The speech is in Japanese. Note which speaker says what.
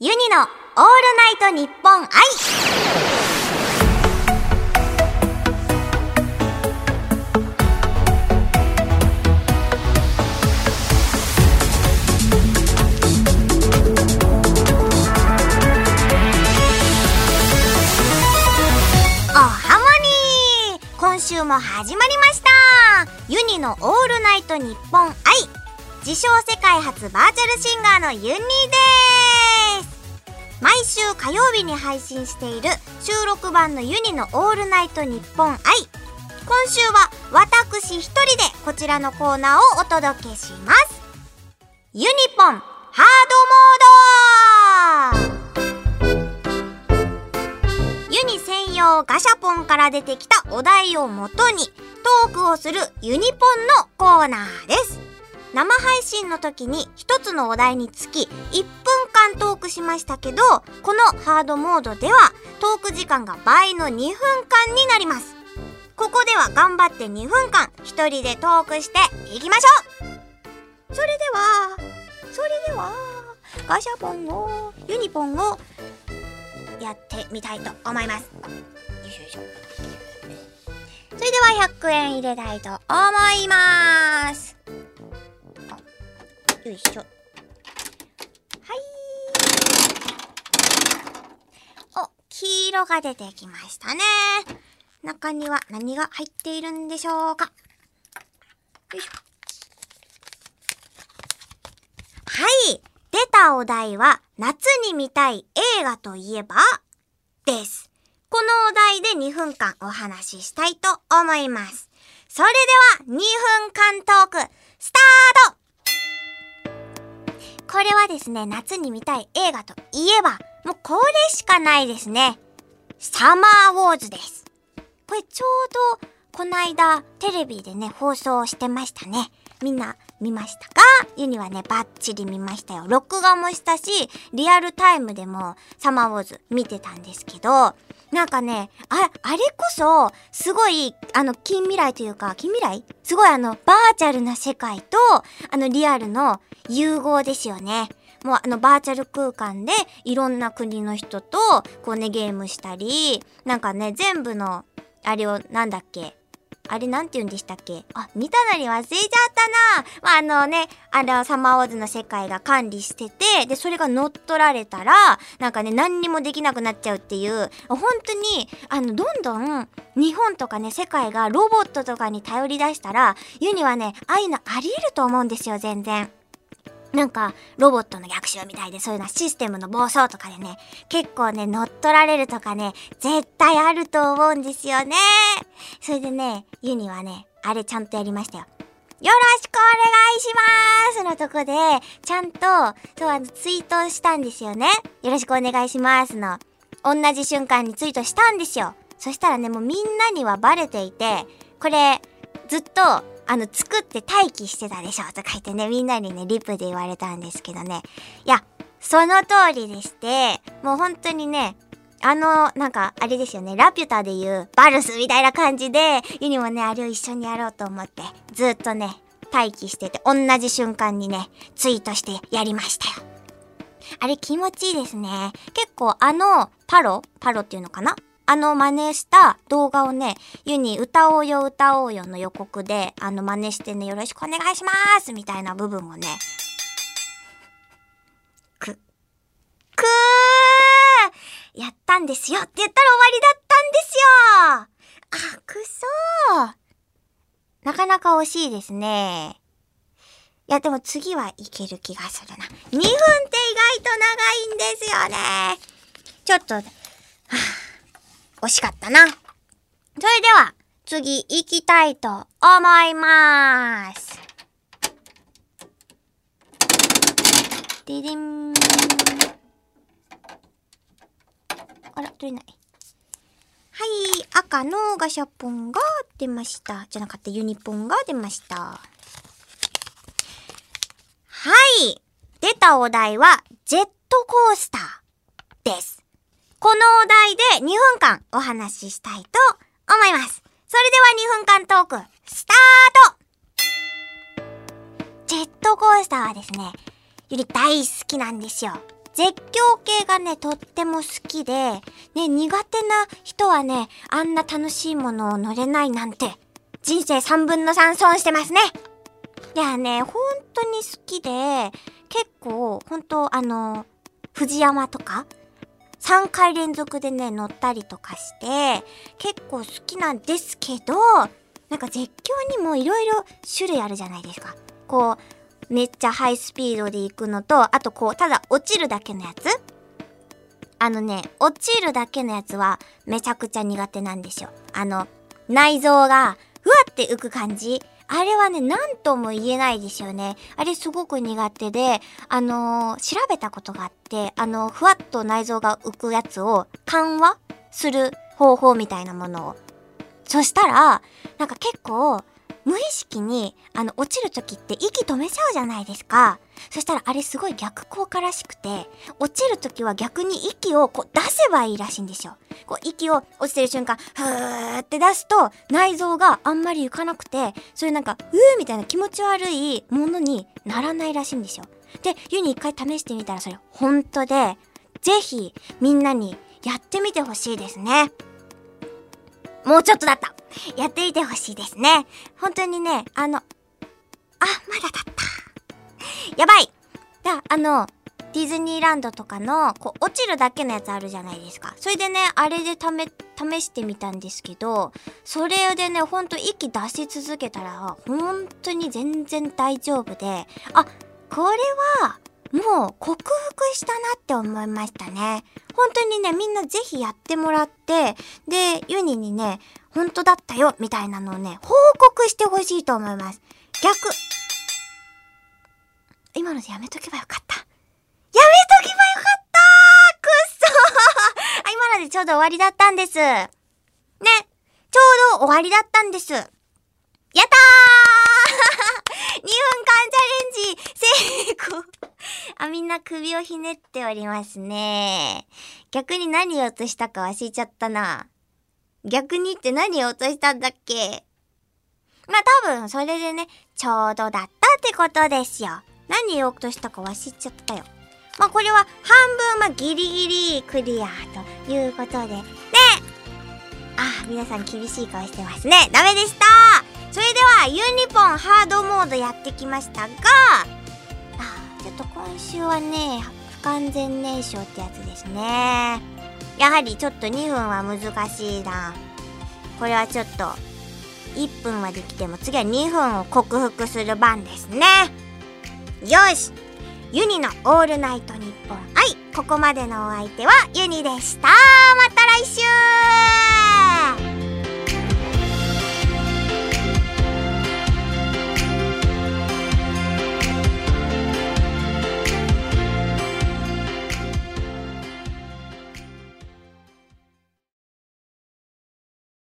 Speaker 1: ユニのオールナイトニッポン愛おハモニー。今週も始まりました。ユニのオールナイトニッポン愛自称世界初バーチャルシンガーのユニです。毎週火曜日に配信している収録版のユニのオールナイトニッポン愛今週は私一人でこちらのコーナーをお届けします。ユニポンハードモード。ユニ専用ガシャポンから出てきたお題をもとにトークをするユニポンのコーナーです。生配信の時に一つのお題につき1分間トークしましたけど、このハードモードではトーク時間が倍の2分間になります。ここでは頑張って2分間一人でトークしていきましょうそれでは、それでは、ガシャポンを、ユニポンをやってみたいと思います。よいしょよいしょ。それでは100円入れたいと思います。よいしょ。はい。お、黄色が出てきましたね。中には何が入っているんでしょうか。よいしょ。はい。出たお題は、夏に見たい映画といえば、です。このお題で2分間お話ししたいと思います。それでは、2分間トーク、スタートこれはですね、夏に見たい映画といえば、もうこれしかないですね。サマーウォーズです。これちょうど、この間、テレビでね、放送してましたね。みんな見ましたか？ユニはね、バッチリ見ましたよ。録画もしたし、リアルタイムでもサマーウォーズ見てたんですけど、なんかね、あ、あれこそ、すごい、あの、近未来というか、近未来？すごいあの、バーチャルな世界と、あの、リアルの融合ですよね。もうあのバーチャル空間でいろんな国の人とこうねゲームしたりなんかね全部のあれをなんだっけ？あれなんて言うんでしたっけ？あ、見たのに忘れちゃったな。まあ、あのね、あの、サマーウォーズの世界が管理してて、で、それが乗っ取られたら、なんかね、何にもできなくなっちゃうっていう、本当に、あの、どんどん、日本とかね、世界がロボットとかに頼り出したら、ユニはね、ああいうのあり得ると思うんですよ、全然。なんか、ロボットの逆襲みたいで、そういうのはシステムの暴走とかでね、結構ね、乗っ取られるとかね、絶対あると思うんですよね。それでね、ユニはね、あれちゃんとやりましたよ。よろしくお願いしますのとこで、ちゃんと、そう、あの、ツイートしたんですよね。よろしくお願いしますの。同じ瞬間にツイートしたんですよ。そしたらね、もうみんなにはバレていて、これ、ずっと、あの、作って待機してたでしょとか言ってね、みんなにね、リプで言われたんですけどね。いや、その通りでして、もう本当にね、あの、なんか、あれですよね、ラピュタでいうバルスみたいな感じで、ユニもね、あれを一緒にやろうと思って、ずっとね、待機してて、同じ瞬間にね、ツイートしてやりましたよ。あれ気持ちいいですね。結構あの、パロ？パロっていうのかな？あの真似した動画をね、ユニ歌おうよ歌おうよの予告で、あの真似してね、よろしくお願いしますみたいな部分をね、く、くーやったんですよって言ったら終わりだったんですよあ、くそーなかなか惜しいですね。いや、でも次はいける気がするな。2分って意外と長いんですよね。ちょっと、はぁ、惜しかったな。それでは、次行きたいと思います。ででん。あら、取れない。はい、赤のガシャポンが出ました。じゃなかった、ユニポンが出ました。はい。出たお題は、ジェットコースターです。このお題で2分間お話ししたいと思います。それでは2分間トーク、スタートジェットコースターはですね、より大好きなんですよ。絶叫系がね、とっても好きで、ね、苦手な人はね、あんな楽しいものを乗れないなんて、人生3分の3損してますね。いやね、本当に好きで、結構、本当あの、藤山とか、3回連続でね、乗ったりとかして、結構好きなんですけど、なんか絶叫にもいろいろ種類あるじゃないですか。こう、めっちゃハイスピードで行くのと、あとこう、ただ落ちるだけのやつあのね、落ちるだけのやつはめちゃくちゃ苦手なんですよ。あの、内臓がふわって浮く感じ。あれはね、何とも言えないですよね。あれすごく苦手で、あのー、調べたことがあって、あの、ふわっと内臓が浮くやつを緩和する方法みたいなものを。そしたら、なんか結構、無意識に、あの、落ちる時って息止めちゃうじゃないですか。そしたらあれすごい逆効果らしくて、落ちる時は逆に息をこう出せばいいらしいんですよ。こう息を落ちてる瞬間、ふーって出すと内臓があんまり浮かなくて、そういうなんか、うーみたいな気持ち悪いものにならないらしいんですよ。で、湯に一回試してみたらそれ本当で、ぜひみんなにやってみてほしいですね。もうちょっとだった。やってみてほしいですね。本当にね、あの、あ、まだだ。やばいだ、あの、ディズニーランドとかの、こう、落ちるだけのやつあるじゃないですか。それでね、あれでため、試してみたんですけど、それでね、ほんと息出し続けたら、本当に全然大丈夫で、あ、これは、もう克服したなって思いましたね。本当にね、みんなぜひやってもらって、で、ユニにね、本当だったよ、みたいなのをね、報告してほしいと思います。逆。今のでやめとけばよかった。やめとけばよかったくっそあ、今のでちょうど終わりだったんです。ね。ちょうど終わりだったんです。やったー !2 分間チャレンジ成功あ、みんな首をひねっておりますね。逆に何を落としたか忘れちゃったな。逆にって何を落としたんだっけまあ多分それでね、ちょうどだったってことですよ。何を落としたか忘れちゃったよ。まあこれは半分まあギリギリクリアということで。ねあ、皆さん厳しい顔してますね。ダメでしたそれではユニポンハードモードやってきましたが、あ、ちょっと今週はね、不完全燃焼ってやつですね。やはりちょっと2分は難しいな。これはちょっと、1分はできても次は2分を克服する番ですね。よし。ユニのオールナイトニッポンはいここまでのお相手はユニでした。また来週。